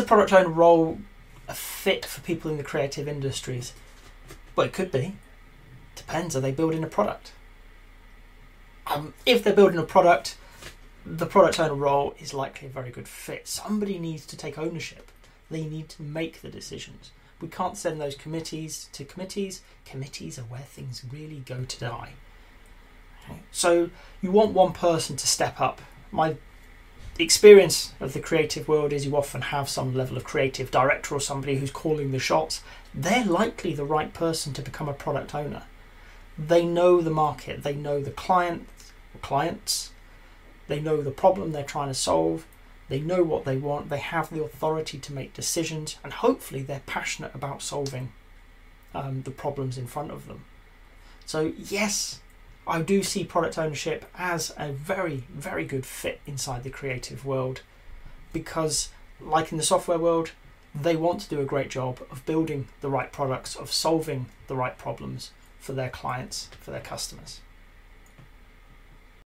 a product owner role a fit for people in the creative industries? Well, it could be. Depends. Are they building a product? Um, if they're building a product, the product owner role is likely a very good fit. Somebody needs to take ownership. They need to make the decisions. We can't send those committees to committees. Committees are where things really go to die. So you want one person to step up. My experience of the creative world is you often have some level of creative director or somebody who's calling the shots. They're likely the right person to become a product owner. They know the market, they know the client, clients, they know the problem they're trying to solve, they know what they want, they have the authority to make decisions, and hopefully they're passionate about solving um, the problems in front of them. So, yes, I do see product ownership as a very, very good fit inside the creative world because, like in the software world, they want to do a great job of building the right products, of solving the right problems for their clients, for their customers.